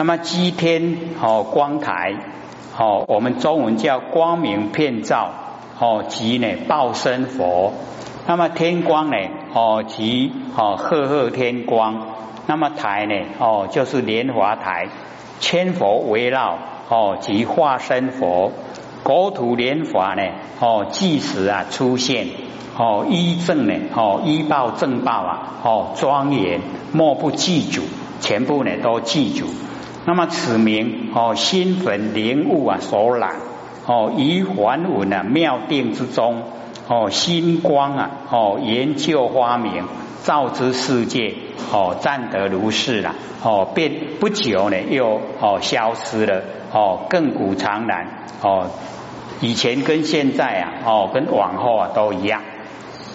那么基天哦光台哦，我们中文叫光明遍照哦，即呢报身佛。那么天光呢哦，即哦赫赫天光。那么台呢哦，就是莲华台，千佛围绕哦，即化身佛。国土莲华呢哦，即时啊出现哦，依正呢哦，依报正报啊哦，庄严莫不记住，全部呢都记住。那么此名哦，心焚灵物啊所染哦，于还文啊妙定之中哦，心光啊哦，研究花明，照之世界哦，暂得如是了哦，便不久呢又哦消失了哦，亘古长然哦，以前跟现在啊哦，跟往后啊都一样。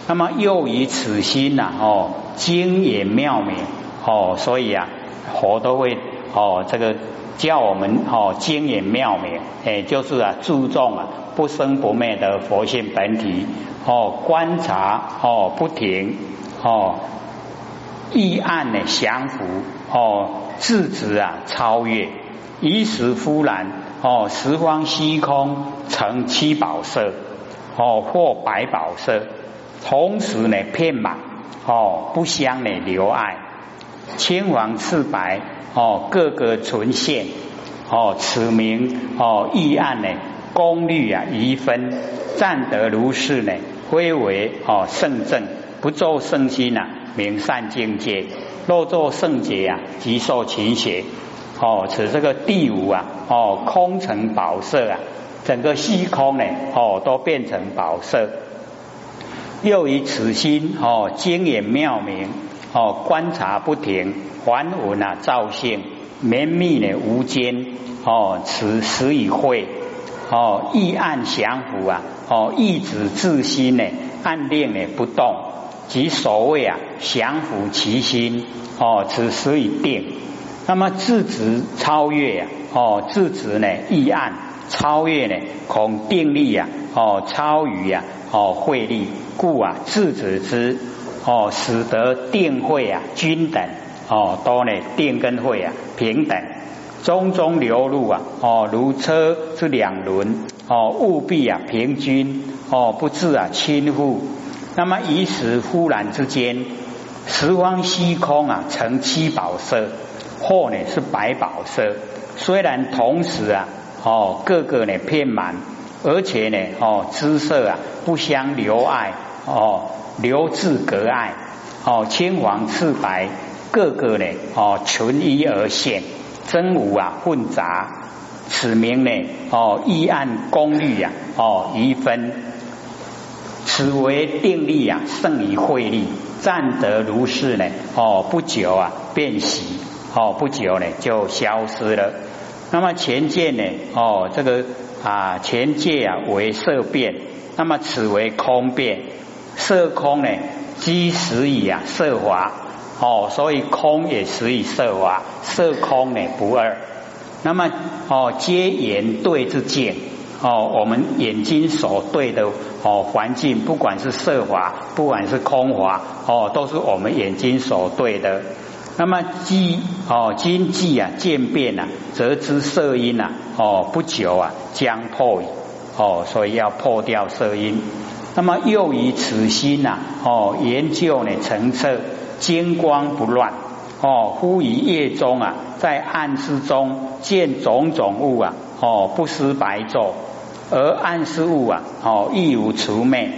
那么又以此心呐哦，精也妙明哦，所以啊佛都会。哦，这个叫我们哦精眼妙明，哎，就是啊注重啊不生不灭的佛性本体哦，观察哦不停哦，意暗呢降伏哦，自止啊超越，一时忽然哦十方虚空成七宝色哦或百宝色，同时呢遍满哦不相呢留爱，青黄赤白。哦，各个存现哦，此名哦，意案呢，功率啊，一分占得如是呢，非为哦圣正，不作圣心呐，名善境界；若作圣劫啊，即受勤邪。哦，此这个第五啊，哦，空成宝色啊，整个虚空呢，哦，都变成宝色。又以此心哦，精眼妙明哦，观察不停。还文啊，造性绵密呢，无间哦，此时已会哦，意暗降伏啊，哦，意止自心呢，暗恋呢不动，即所谓啊，降伏其心哦，此时已定。那么自止超越啊，哦，自止呢，意暗超越呢，恐定力啊，哦，超于啊，哦，慧力，故啊，自止之哦，使得定慧啊，均等。哦，都呢定跟会啊平等，中中流入啊哦如车之两轮哦务必啊平均哦不致啊倾覆。那么一时忽然之间，十方虚空啊成七宝色，或呢是百宝色。虽然同时啊哦各个呢遍满，而且呢哦姿色啊不相留爱哦留至隔爱哦青黄赤白。各个呢哦纯一而现，真无啊混杂，此名呢哦一按功率呀哦一分，此为定力啊胜于慧力，暂得如是呢哦不久啊便息哦不久呢就消失了。那么前见呢哦这个啊前界啊为色变，那么此为空变，色空呢即时以啊色华。哦，所以空也实以色华，色空呢不二。那么哦，皆眼对之见哦，我们眼睛所对的哦环境，不管是色华，不管是空华哦，都是我们眼睛所对的。那么机哦，经济啊渐变啊，则知色音啊哦，不久啊将破矣哦，所以要破掉色音。那么又以此心呐哦，研究呢成测。金光不乱哦，忽于夜中啊，在暗室中见种种物啊哦，不思白昼，而暗室物啊哦，亦无除昧。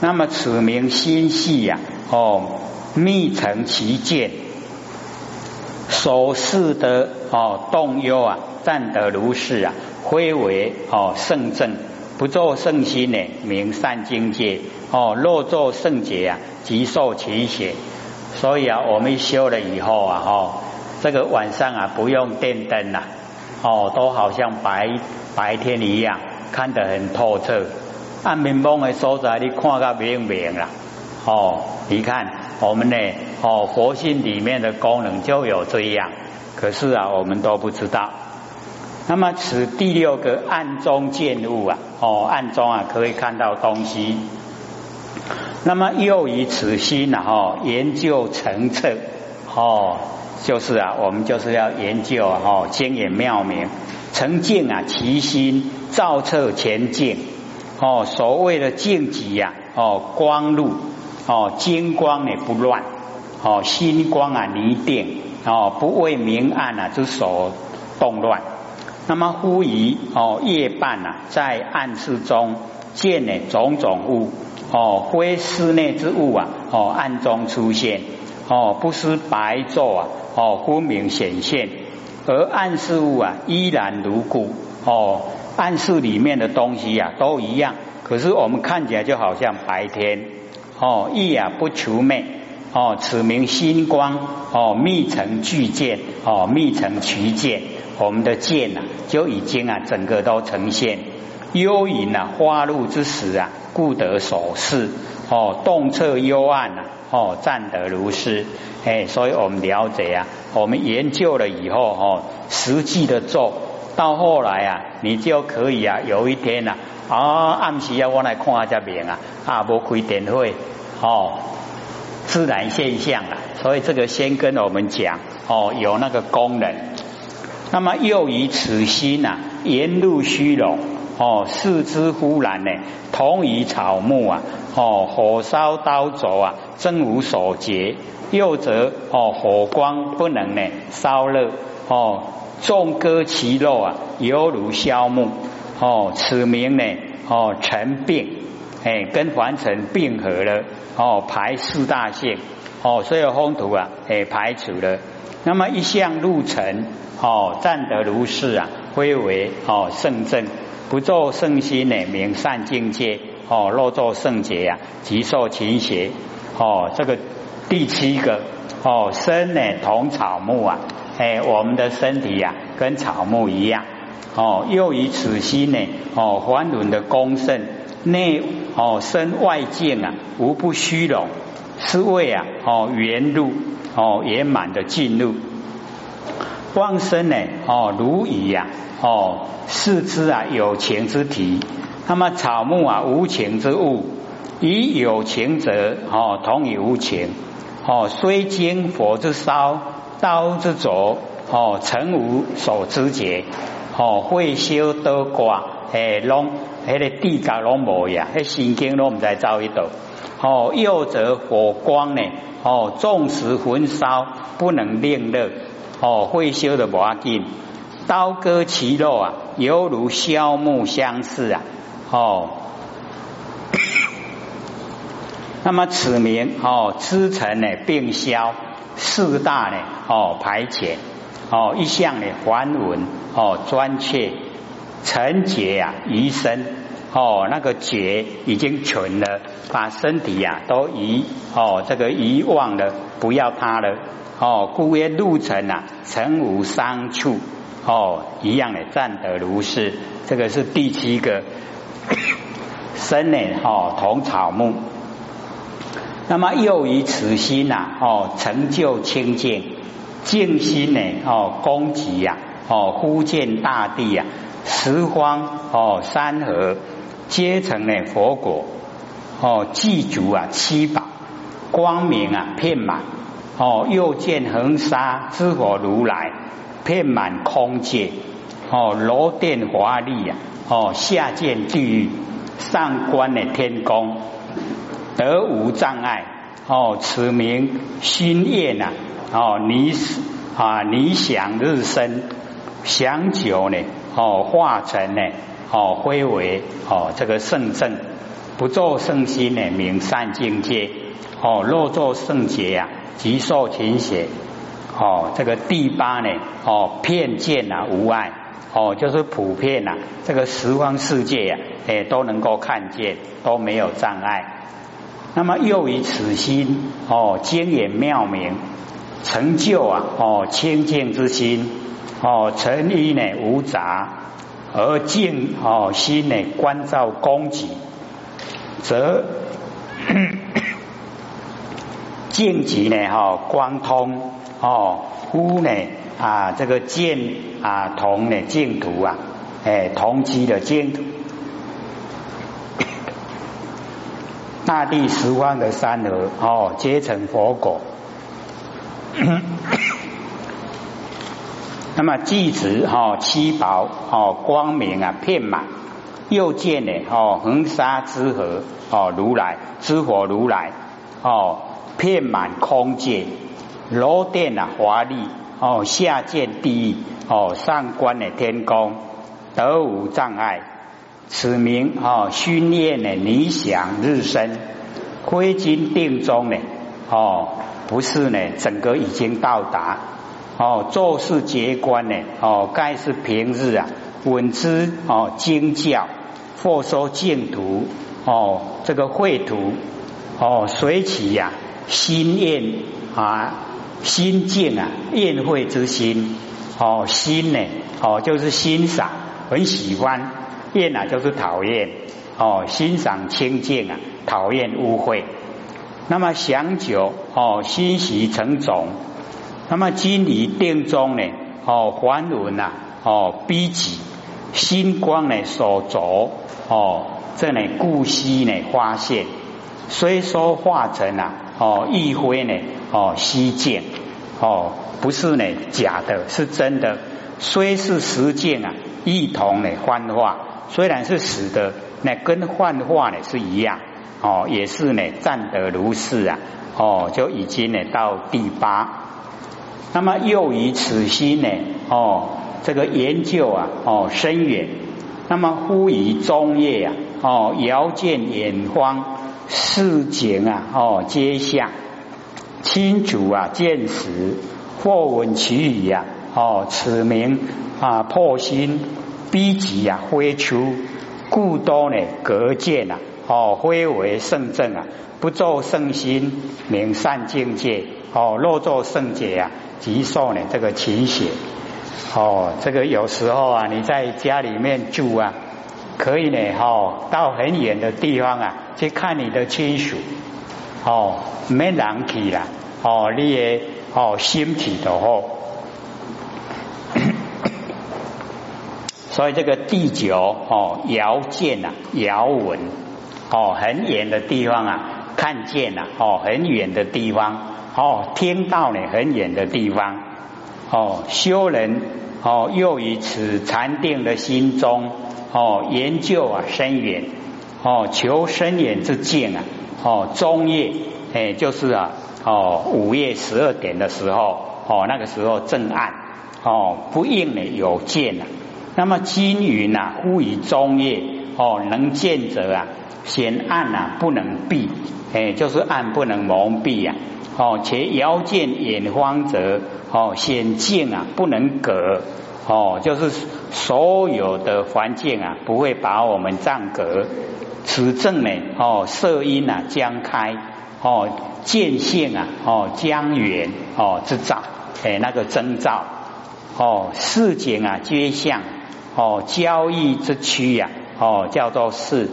那么此名心系呀哦，密成其见，所示的哦动忧啊，暂得如是啊，非为哦圣正，不作圣心呢，名善境界哦，若作圣洁啊，即受其血。所以啊，我们修了以后啊，哈，这个晚上啊不用电灯了，哦，都好像白白天一样，看得很透彻。暗明蒙的所在，你看个明明了，哦，你看我们呢，哦，佛性里面的功能就有这样，可是啊，我们都不知道。那么此第六个暗中见物啊，哦，暗中啊可以看到东西。那么又以此心呐哈研究成测哦，就是啊，我们就是要研究哦，经眼妙明，成净啊，其心照彻前进哦。所谓的净极呀，哦，光路哦，金光呢不乱哦，心光啊离定哦，不为明暗啊之所动乱。那么忽疑哦，夜半啊，在暗室中见呢种种物哦，非室内之物啊哦，暗中出现哦，不失白昼啊哦，分明显现，而暗事物啊依然如故哦，暗室里面的东西呀都一样，可是我们看起来就好像白天哦，意啊不求昧哦，此名星光哦，密成巨见哦，密成渠见。我们的剑呐，就已经啊，整个都呈现幽隐啊，花露之时啊，故得所视哦，洞彻幽暗呐，哦，暂得如是哎，所以我们了解啊，我们研究了以后哦，实际的做到后来啊，你就可以啊，有一天呐啊，暗时啊，我来看下这面啊，啊，无开电会哦，自然现象啊，所以这个先跟我们讲哦，有那个功能。那么又以此心呐，沿路虚荣哦，视之忽然呢，同于草木啊，哦，火烧刀凿啊，真无所觉；又则哦，火光不能呢烧热哦，纵割其肉啊，犹如削木。哦，此名呢哦，成病哎，跟凡尘并合了哦，排四大性哦，所有风土啊，哎，排除了。那么一向入尘。哦，暂得如是啊，归为哦圣正，不做圣心呢，名善境界哦，若作圣洁呀，即受勤邪哦。这个第七个哦，身呢同草木啊，哎，我们的身体呀跟草木一样哦，又以此心呢哦，凡轮的功胜内哦身外境啊，无不虚荣，是为啊哦圆入哦圆满的进入。光身呢？哦，如蚁呀！哦，四肢啊，有情之体。那么草木啊，无情之物。以有情者，哦，同以无情。哦，虽经佛之烧，刀之凿，哦，成无所知觉。哦，会修多寡，诶，拢迄个地甲拢无呀，迄神经拢唔知走一道。哦，又则火光呢？哦，纵使焚烧，不能令热。哦，会修的不要紧，刀割其肉啊，犹如削木相似啊。哦，那么此名哦，支尘呢并消，四大呢哦排遣，哦一向呢还文哦专切，成结呀移身哦那个结已经存了，把身体呀都遗哦这个遗忘了，不要它了。哦，故曰路程啊，成无伤处哦，一样的暂得如是。这个是第七个 身呢，哦，同草木。那么又以此心呐，哦，成就清净，静心呢，哦，攻极呀，哦，忽见大地呀，十方哦，山河皆成呢佛果，哦，具足啊，七宝光明啊，遍满。哦，又见恒沙之火如来，遍满空界。哦，罗殿华丽呀。哦，下见地狱，上观的天宫，得无障碍。哦，此名心愿呐。哦，离啊离想日生，想久呢。哦，化成呢。哦，归为哦这个圣正，不作圣心呢，名善境界。哦，若作圣洁呀。极受勤邪，哦，这个第八呢，哦，片见啊无碍，哦，就是普遍呐，这个十方世界呀，哎，都能够看见，都没有障碍。那么又以此心，哦，精眼妙明，成就啊，哦，清净之心，哦，成一呢无杂，而静哦心呢关照供给，则。净极呢？哈，光通哦，忽呢啊，这个见啊，同呢净土啊，哎，同期的净土，大地十方的山河哦，皆成佛果。那么即指哈七宝哦光明啊遍满，又见呢哦恒沙之河哦如来之火如来哦遍满空界，楼殿啊华丽哦下见地狱哦上观的天宫得无障碍，此名哦熏焰的理想日升，归经定中呢哦不是呢整个已经到达。哦，做事结观呢？哦，该是平日啊，闻之哦，经教或说净土哦，这个秽土哦，随起呀，心厌啊，心境啊，宴会之心哦，心呢哦，就是欣赏，很喜欢；厌啊，就是讨厌哦，欣赏清净啊，讨厌污秽。那么想久哦，欣喜成种。那么金离定中呢？哦，还文呐，哦，逼己星光呢所着，哦，这呢故悉呢发现，虽说化成啊，哦，一灰呢，哦，悉见，哦，不是呢假的，是真的。虽是实践啊，一同呢幻化，虽然是死的，那跟幻化呢是一样，哦，也是呢占得如是啊，哦，就已经呢到第八。那么又以此心呢？哦，这个研究啊，哦深远。那么忽以中夜啊，哦遥见远方市井啊，哦街巷亲主啊见时，或闻其语啊，哦此名啊破心逼急啊挥出，故多呢隔见啊，哦非为圣正啊，不作圣心名善境界，哦若作圣解啊。即受呢这个奇血哦，这个有时候啊，你在家里面住啊，可以呢哈，到很远的地方啊去看你的亲属哦，没人去啦哦，你也哦心体的哦，所以这个第九哦遥见呐遥闻哦很远的地方啊看见了哦很远的地方。哦，听到呢，很远的地方。哦，修人哦，又以此禅定的心中哦，研究啊深远哦，求深远之境啊。哦，中夜哎，就是啊哦，午夜十二点的时候哦，那个时候正暗哦，不应呢有见啊。那么金云呐，忽以中夜哦，能见者啊，显暗啊，不能闭哎，就是暗不能蒙蔽呀。哦，且遥见远方者，哦，险境啊，不能隔，哦，就是所有的环境啊，不会把我们障隔。此正呢，哦，色音啊将开，哦，见性啊，哦，将远，哦，之兆，哎，那个征兆，哦，市井啊皆相，哦，交易之区呀，哦，叫做市，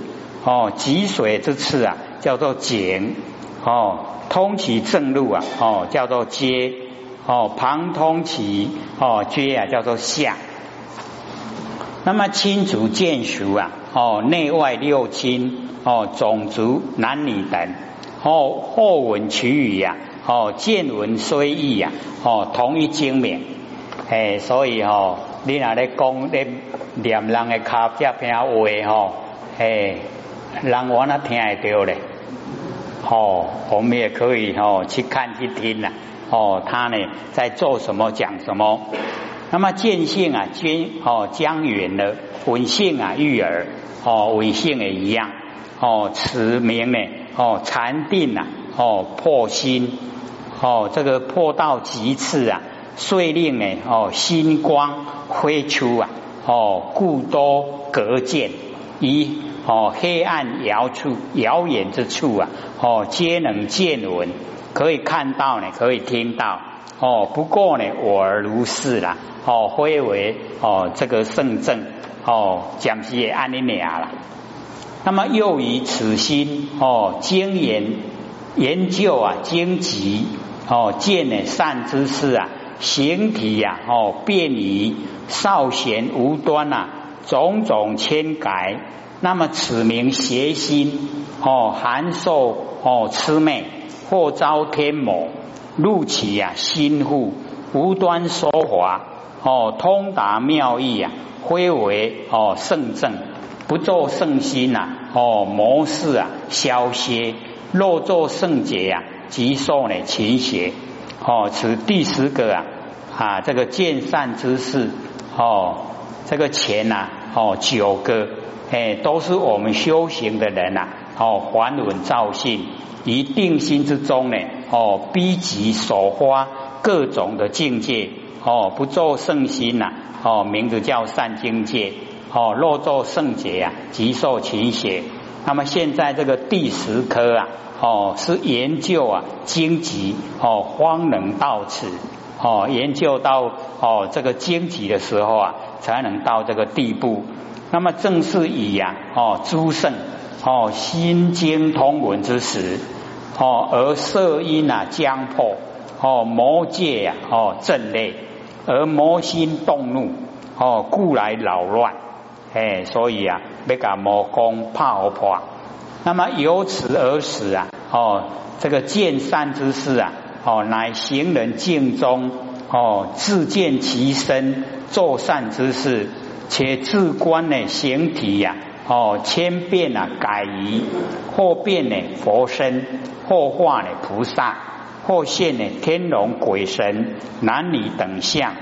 哦，积水之次啊，叫做井，哦。通其正路啊，哦，叫做街，哦，旁通其哦街啊，叫做巷。那么亲族眷属啊，哦，内外六亲，哦，种族男女等，哦，后闻取语呀，哦，见闻虽异呀，哦，同一精明，哎，所以哦，你那咧讲咧念人的卡这篇话哦，哎，人我那听会到咧。哦，我们也可以哦去看去听呐。哦，他呢在做什么讲什么？那么见性啊，见哦将远了；闻性啊，育儿哦，闻性也一样。哦，持名呢哦禅定啊哦破心哦这个破到极次啊，遂令呢哦心光挥出啊哦故多隔见一。哦，黑暗遥处、遥远之处啊，哦，皆能见闻，可以看到呢，可以听到。哦，不过呢，我而如是啦。哦，非为哦，这个圣正哦，讲是也安尼俩了。那么又以此心哦，精研研究啊，精极哦，见呢善之事啊，形体呀哦，便于少闲无端呐，种种千改。那么此名邪心哦，含受哦，魑魅或遭天魔入其呀心腹，无端说华哦通达妙义啊，挥为哦圣正，不作圣心呐，哦魔事啊消歇，若作圣解呀，即受呢勤邪。哦，此第十个啊啊这个见善之事哦，这个钱呐哦九个哎都是我们修行的人呐哦还稳造性。一定心之中呢，哦，逼急所花各种的境界，哦，不做圣心呐，哦，名字叫善境界，哦，若做圣解啊，即受勤邪。那么现在这个第十科啊，哦，是研究啊经籍，哦，方能到此，哦，研究到哦这个经籍的时候啊，才能到这个地步。那么正是以呀，哦，诸圣，哦，心经通文之时。哦，而色因啊将破，哦魔界呀，哦震裂，而魔心动怒，哦故来扰乱，哎，所以啊，要甲魔功破破。那么由此而始啊，哦这个见善之事啊，哦乃行人境中，哦自见其身做善之事，且自观呢形体呀。哦，千变啊，改移或变呢佛身，或化呢菩萨，或现呢天龙鬼神、男女等相，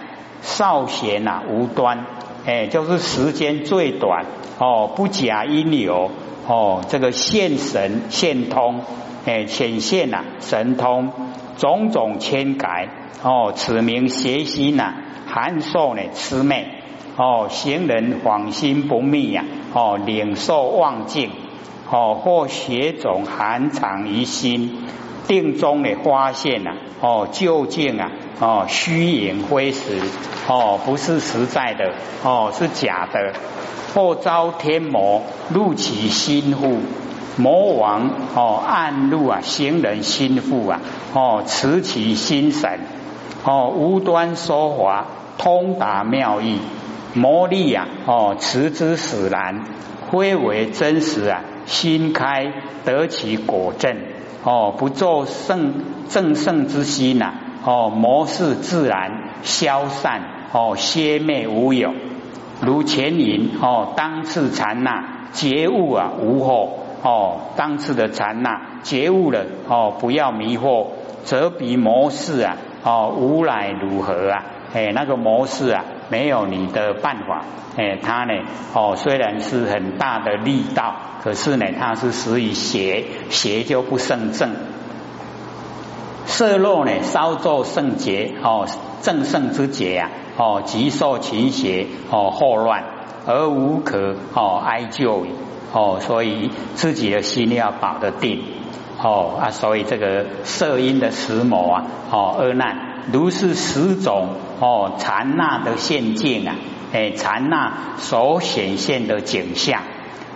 少闲啊无端，哎，就是时间最短哦，不假因流哦，这个现神现通，哎，显现呐神通，种种千改哦，此名邪心呐，含受呢魑魅。哦，行人恍心不密呀！哦，领受妄境，哦，或邪种含藏于心，定中的发现呐！哦，究竟啊！哦，虚影灰实，哦，不是实在的，哦，是假的。或遭天魔入其心腹，魔王哦暗入啊行人心腹啊！哦，持其心神，哦，无端说法，通达妙义。魔力啊，哦，持之使然，非为真实啊。心开得其果证，哦，不作圣正圣之心呐，哦，魔事自然消散，哦，歇灭无有。如前言，哦，当次禅那觉悟啊，无后，哦，当次的禅那觉悟了，哦，不要迷惑，则比魔事啊，哦，无来如何啊？哎，那个模式啊，没有你的办法。哎，它呢，哦，虽然是很大的力道，可是呢，它是属于邪，邪就不胜正。色弱呢，稍作圣洁，哦，正圣之节呀，哦，极受其邪，哦，祸乱而无可，哦，哀救矣，哦，所以自己的心要保得定，哦啊，所以这个色阴的十魔啊，哦，恶难。如是十种哦，禅那的现境啊，哎，禅那所显现的景象，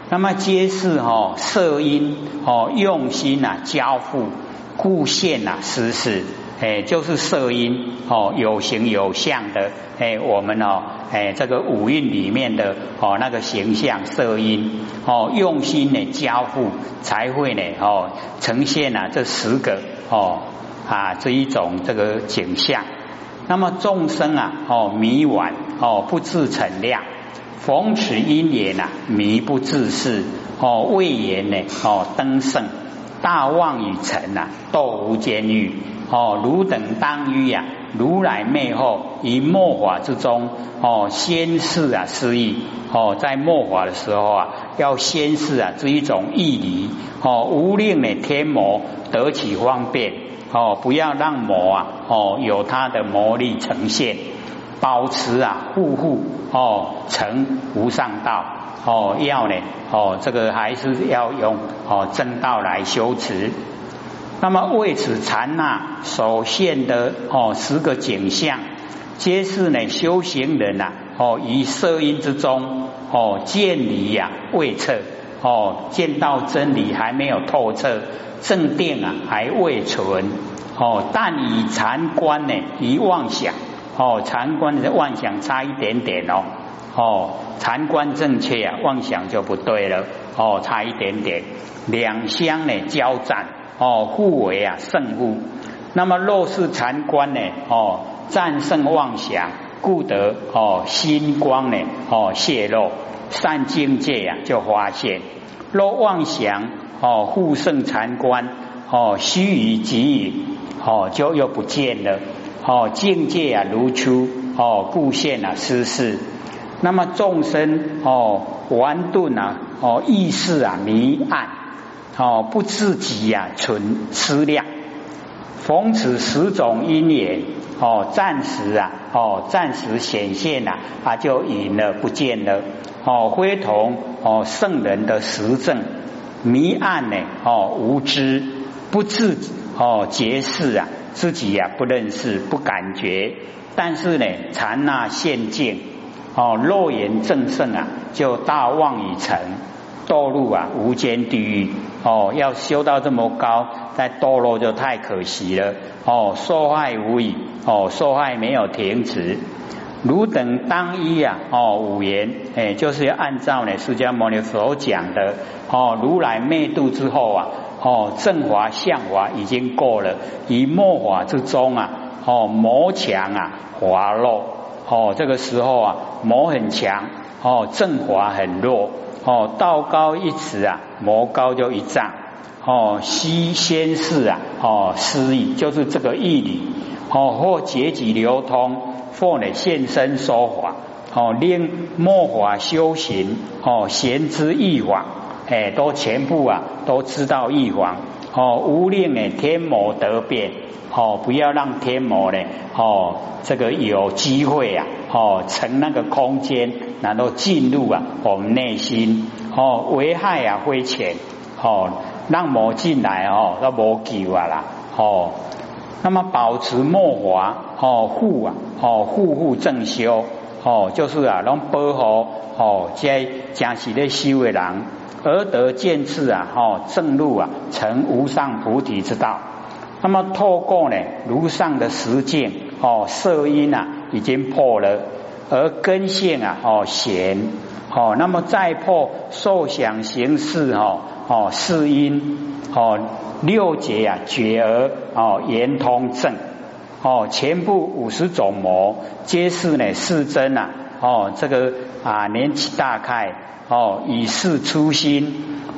那么皆是哦色因哦用心啊交付故现啊实事，哎，就是色音哦有形有相的哎，我们哦哎这个五蕴里面的哦那个形象色音哦用心的交付才会呢哦呈现啊这十个哦。啊，这一种这个景象，那么众生啊，哦迷惘哦不自成量，逢此因缘呐迷不自是哦未言呢哦登圣大妄与尘呐斗无间狱哦汝等当于呀如来灭后于末法之中哦先世啊失意哦在末法的时候啊要先世啊这一种义理哦无令呢天魔得其方便。哦，不要让魔啊，哦，有它的魔力呈现，保持啊，护护哦，成无上道哦，要呢哦，这个还是要用哦正道来修持。那么为此禅那所现的哦十个景象，皆是呢修行人呐哦，于色音之中哦见理呀未彻哦，见到真理还没有透彻。正定啊，还未存哦，但以禅观呢，以妄想哦，禅观的妄想差一点点哦哦，禅观正确啊，妄想就不对了哦，差一点点，两相呢交战哦，互为啊胜负。那么若是禅观呢哦，战胜妄想故得哦心光呢哦泄露，善境界呀就发现。若妄想哦护胜禅观哦须臾即已哦就又不见了哦境界啊如初哦故现啊失事。那么众生哦顽钝啊哦意识啊迷暗哦不自己呀存思量，逢此十种因缘哦暂时啊哦暂时显现呐啊就隐了不见了。哦非同哦圣人的实证迷暗呢哦无知不自哦觉示啊自己呀不认识不感觉，但是呢禅那现境。哦，肉眼正盛啊，就大妄已成，堕入啊无间地狱。哦，要修到这么高，再堕落就太可惜了。哦，受害无已。哦，受害没有停止。汝等当一啊，哦，五言，哎，就是要按照呢释迦牟尼所讲的。哦，如来灭度之后啊，哦，正法相法已经过了，以末法之中啊，哦，魔强啊，滑落。哦，这个时候啊，魔很强，哦，正法很弱，哦，道高一尺啊，魔高就一丈，哦，西先世啊，哦，失意就是这个义理，哦，或结己流通，或呢现身说法，哦，令末法修行，哦，贤知义法，哎，都全部啊，都知道义法，哦，无令诶天魔得变。哦，不要让天魔呢，哦，这个有机会啊，哦，乘那个空间，然后进入啊，我们内心，哦，危害啊，灰浅，哦，让魔进来哦，都无救啊啦，哦，那么保持莫华，哦，护啊，哦，护护正修，哦，就是啊，让保护，哦，在讲起的修为人，而得见次啊，哦，正路啊，成无上菩提之道。那么透过呢如上的实践哦色因啊已经破了，而根性啊哦显哦，那么再破受想行识哦哦四因哦六劫啊觉而哦圆通正哦全部五十种魔皆是呢世真啊。哦这个啊年纪大开哦以是初心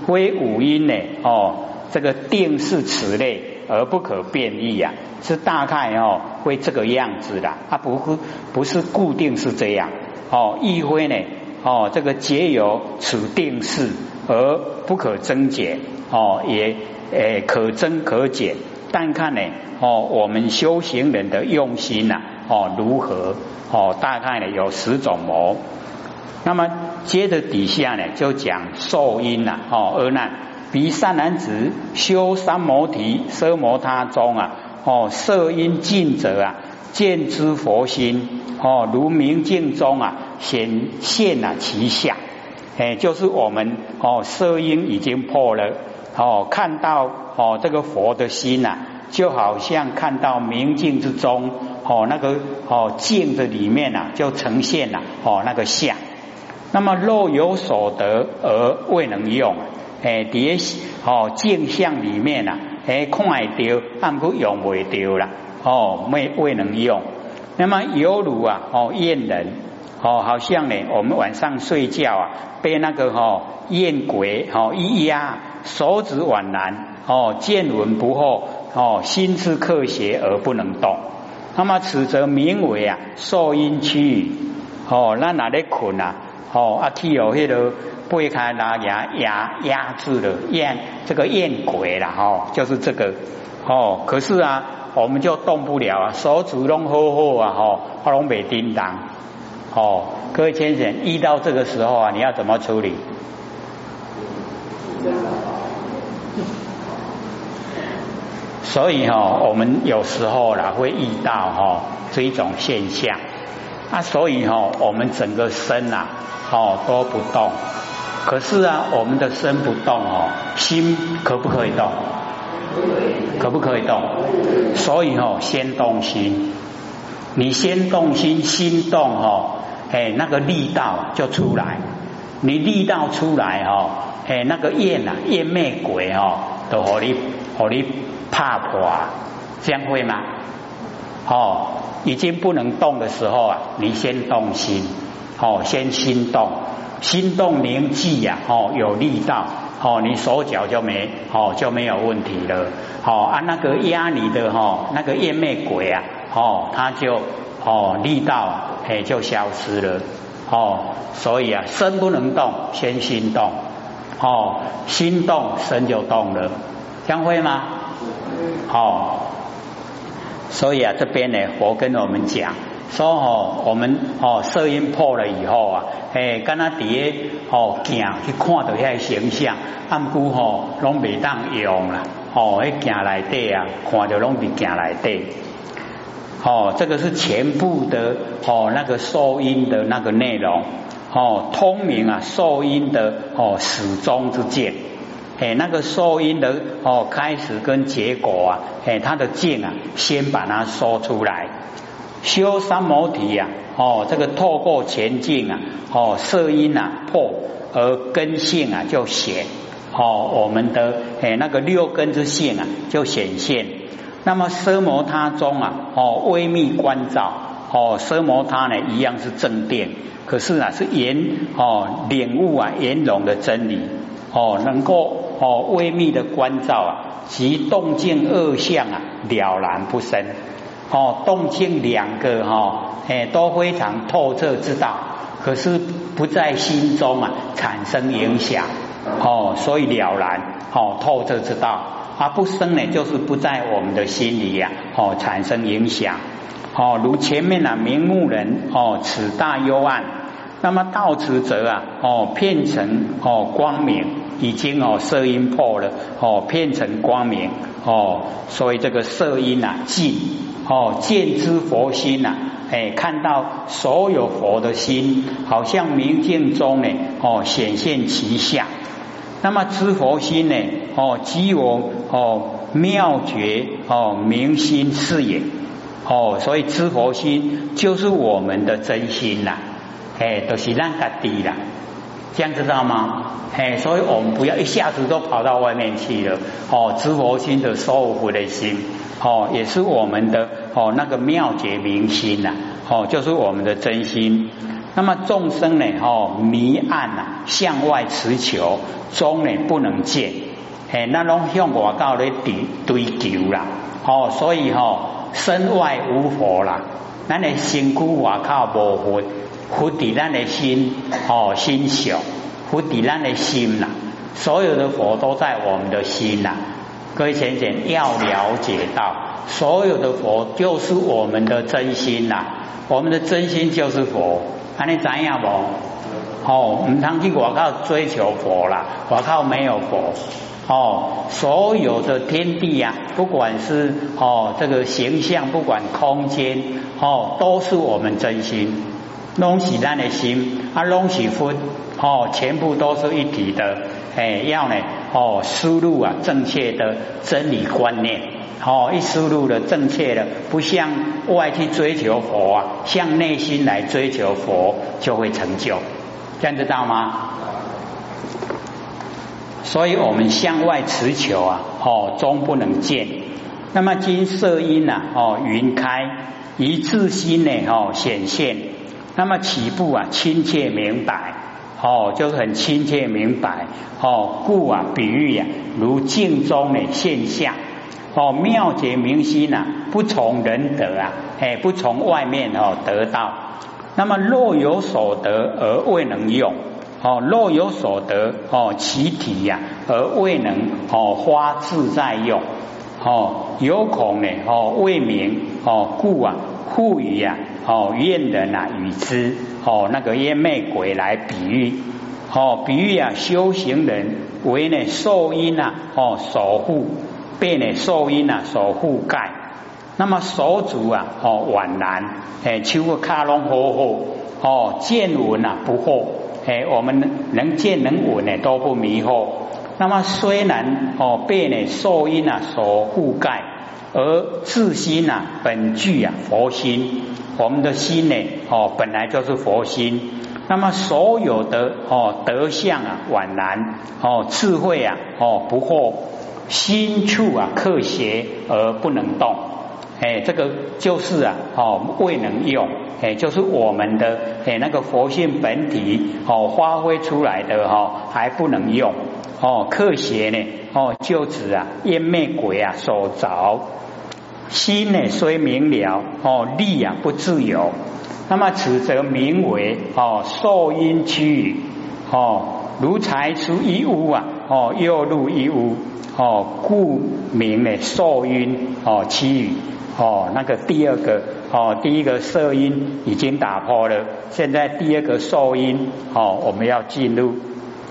非五因呢哦这个定是此类。而不可变异呀，是大概哦会这个样子的，它不不不是固定是这样。哦，亦非呢哦这个皆有此定式而不可增减。哦，也诶可增可减，但看呢哦我们修行人的用心呐哦如何哦大概呢有十种模，那么接着底下呢就讲受因呐哦而难。比善男子修三摩提奢摩他中啊，哦，色因尽者啊，见之佛心哦，如明镜中啊，显现啊其相，哎，就是我们哦，色因已经破了哦，看到哦这个佛的心呐，就好像看到明镜之中哦那个哦镜的里面呐，就呈现了哦那个相，那么若有所得而未能用。诶，伫个哦镜像里面呐，诶看会到，但不用未到啦，哦未未能用。那么犹如啊，哦燕人，哦好像呢，我们晚上睡觉啊，被那个哈燕鬼哦一压，手指宛然，哦见闻不惑，哦心智克邪而不能动。那么此则名为啊受阴区，哦那哪里困啊？哦啊去有迄个。背开拉牙压压制了燕这个燕鬼了哈，就是这个哦。可是啊，我们就动不了啊，手指弄呵呵啊哈，花龙北叮当哦。各位先生，遇到这个时候啊，你要怎么处理？所以哈，我们有时候啦会遇到哈这一种现象啊，所以哈，我们整个身呐哦都不动。可是啊，我们的身不动哦，心可不可以动？可不可以动？所以哦，先动心，你先动心，心动哦，哎，那个力道就出来。你力道出来哦，哎，那个焰呐，焰灭鬼哦，都和你和你怕破，这样会吗？哦，已经不能动的时候啊，你先动心，哦，先心动，心动凝聚呀，哦，有力道，哦，你手脚就没，哦，就没有问题了，哦，啊，那个压你的哈，那个夜魅鬼啊，哦，他就哦力道，哎，就消失了，哦，所以啊，身不能动，先心动，哦，心动，身就动了，将会吗？好。所以啊，这边呢，佛跟我们讲说哦，我们哦，色音破了以后啊，哎，跟他底下哦，行去看到遐形象，暗估吼，拢未当用啦，哦，迄行来底啊，看到拢比行来底，哦，这个是全部的哦，那个受音的那个内容，哦，通明啊，受音的哦，始终之见。哎，那个收音的哦，开始跟结果啊，哎，它的见啊，先把它说出来。修三摩提呀，哦，这个透过前进啊，哦，色音啊破，而根性啊就显，哦，我们的哎那个六根之性啊就显现。那么奢摩他中啊，哦，微密观照，哦，奢摩他呢一样是正电，可是啊是圆哦领悟啊圆融的真理，哦，能够。哦，微密的关照啊，即动静二相啊，了然不生。哦，动静两个哈，哎，都非常透彻知道，可是不在心中啊产生影响。哦，所以了然，哦，透彻知道，而不生呢，就是不在我们的心里呀，哦，产生影响。哦，如前面啊，明目人哦，此大幽暗，那么到此则啊，哦，变成哦光明。已经哦色音破了哦变成光明哦所以这个色音啊尽哦见之佛心呐哎看到所有佛的心好像明镜中呢哦显现其相那么知佛心呢哦即有哦妙觉哦明心是也哦所以知佛心就是我们的真心呐哎都是让它低啦。这样知道吗？嘿，所以我们不要一下子都跑到外面去了。哦，知佛心的受福的心，哦，也是我们的哦那个妙觉明心呐，哦，就是我们的真心。那么众生呢，哦，迷暗呐，向外持求，终呢不能见。嘿，那拢向外告咧追追求啦。哦，所以哈，身外无佛啦，咱的身躯外靠无佛。佛底咱的心哦，心小，佛底咱的心呐，所有的佛都在我们的心呐。各位浅浅要了解到，所有的佛就是我们的真心呐，我们的真心就是佛。那你怎样不？哦，我们常去我靠追求佛啦，我靠没有佛哦，所有的天地呀，不管是哦这个形象，不管空间哦，都是我们真心。拢是咱的心，啊，拢是分，哦，全部都是一体的，哎，要呢，哦，输入啊，正确的真理观念，哦，一思路的正确的，不向外去追求佛啊，向内心来追求佛，就会成就，这样知道吗？所以我们向外持求啊，哦，终不能见。那么金色音呐，哦，云开，一自心呢，哦，显现。那么起步啊，亲切明白哦，就是很亲切明白哦。故啊，比喻呀，如镜中的现象哦，妙解明心呐，不从人得啊，哎，不从外面哦得到。那么若有所得而未能用哦，若有所得哦，其体呀而未能哦花自在用哦，有恐呢哦未明哦，故啊。故语呀，哦，怨人啊，与之哦，那个烟魅鬼来比喻，哦，比喻啊，修行人为呢受因啊，哦，守护被呢受阴啊所覆盖，那么手足啊，哦，宛然，哎，秋个卡隆火火，哦，见闻啊不惑，哎，我们能见能闻呢都不迷惑，那么虽然哦被呢受阴啊所覆盖。而自心呐，本具啊佛心，我们的心呢，哦，本来就是佛心。那么所有的哦德相啊，宛然哦智慧啊，哦不惑心处啊克邪而不能动。哎，这个就是啊，哦，未能用，哎，就是我们的哎那个佛性本体哦发挥出来的哈还不能用。哦，克邪呢哦就指啊烟灭鬼啊所着，心呢虽明了哦力啊不自由，那么此则名为哦受阴区。哦如才出一屋啊哦又入一屋哦故名呢受音哦其余。哦，那个第二个哦，第一个色音已经打破了，现在第二个受音哦，我们要进入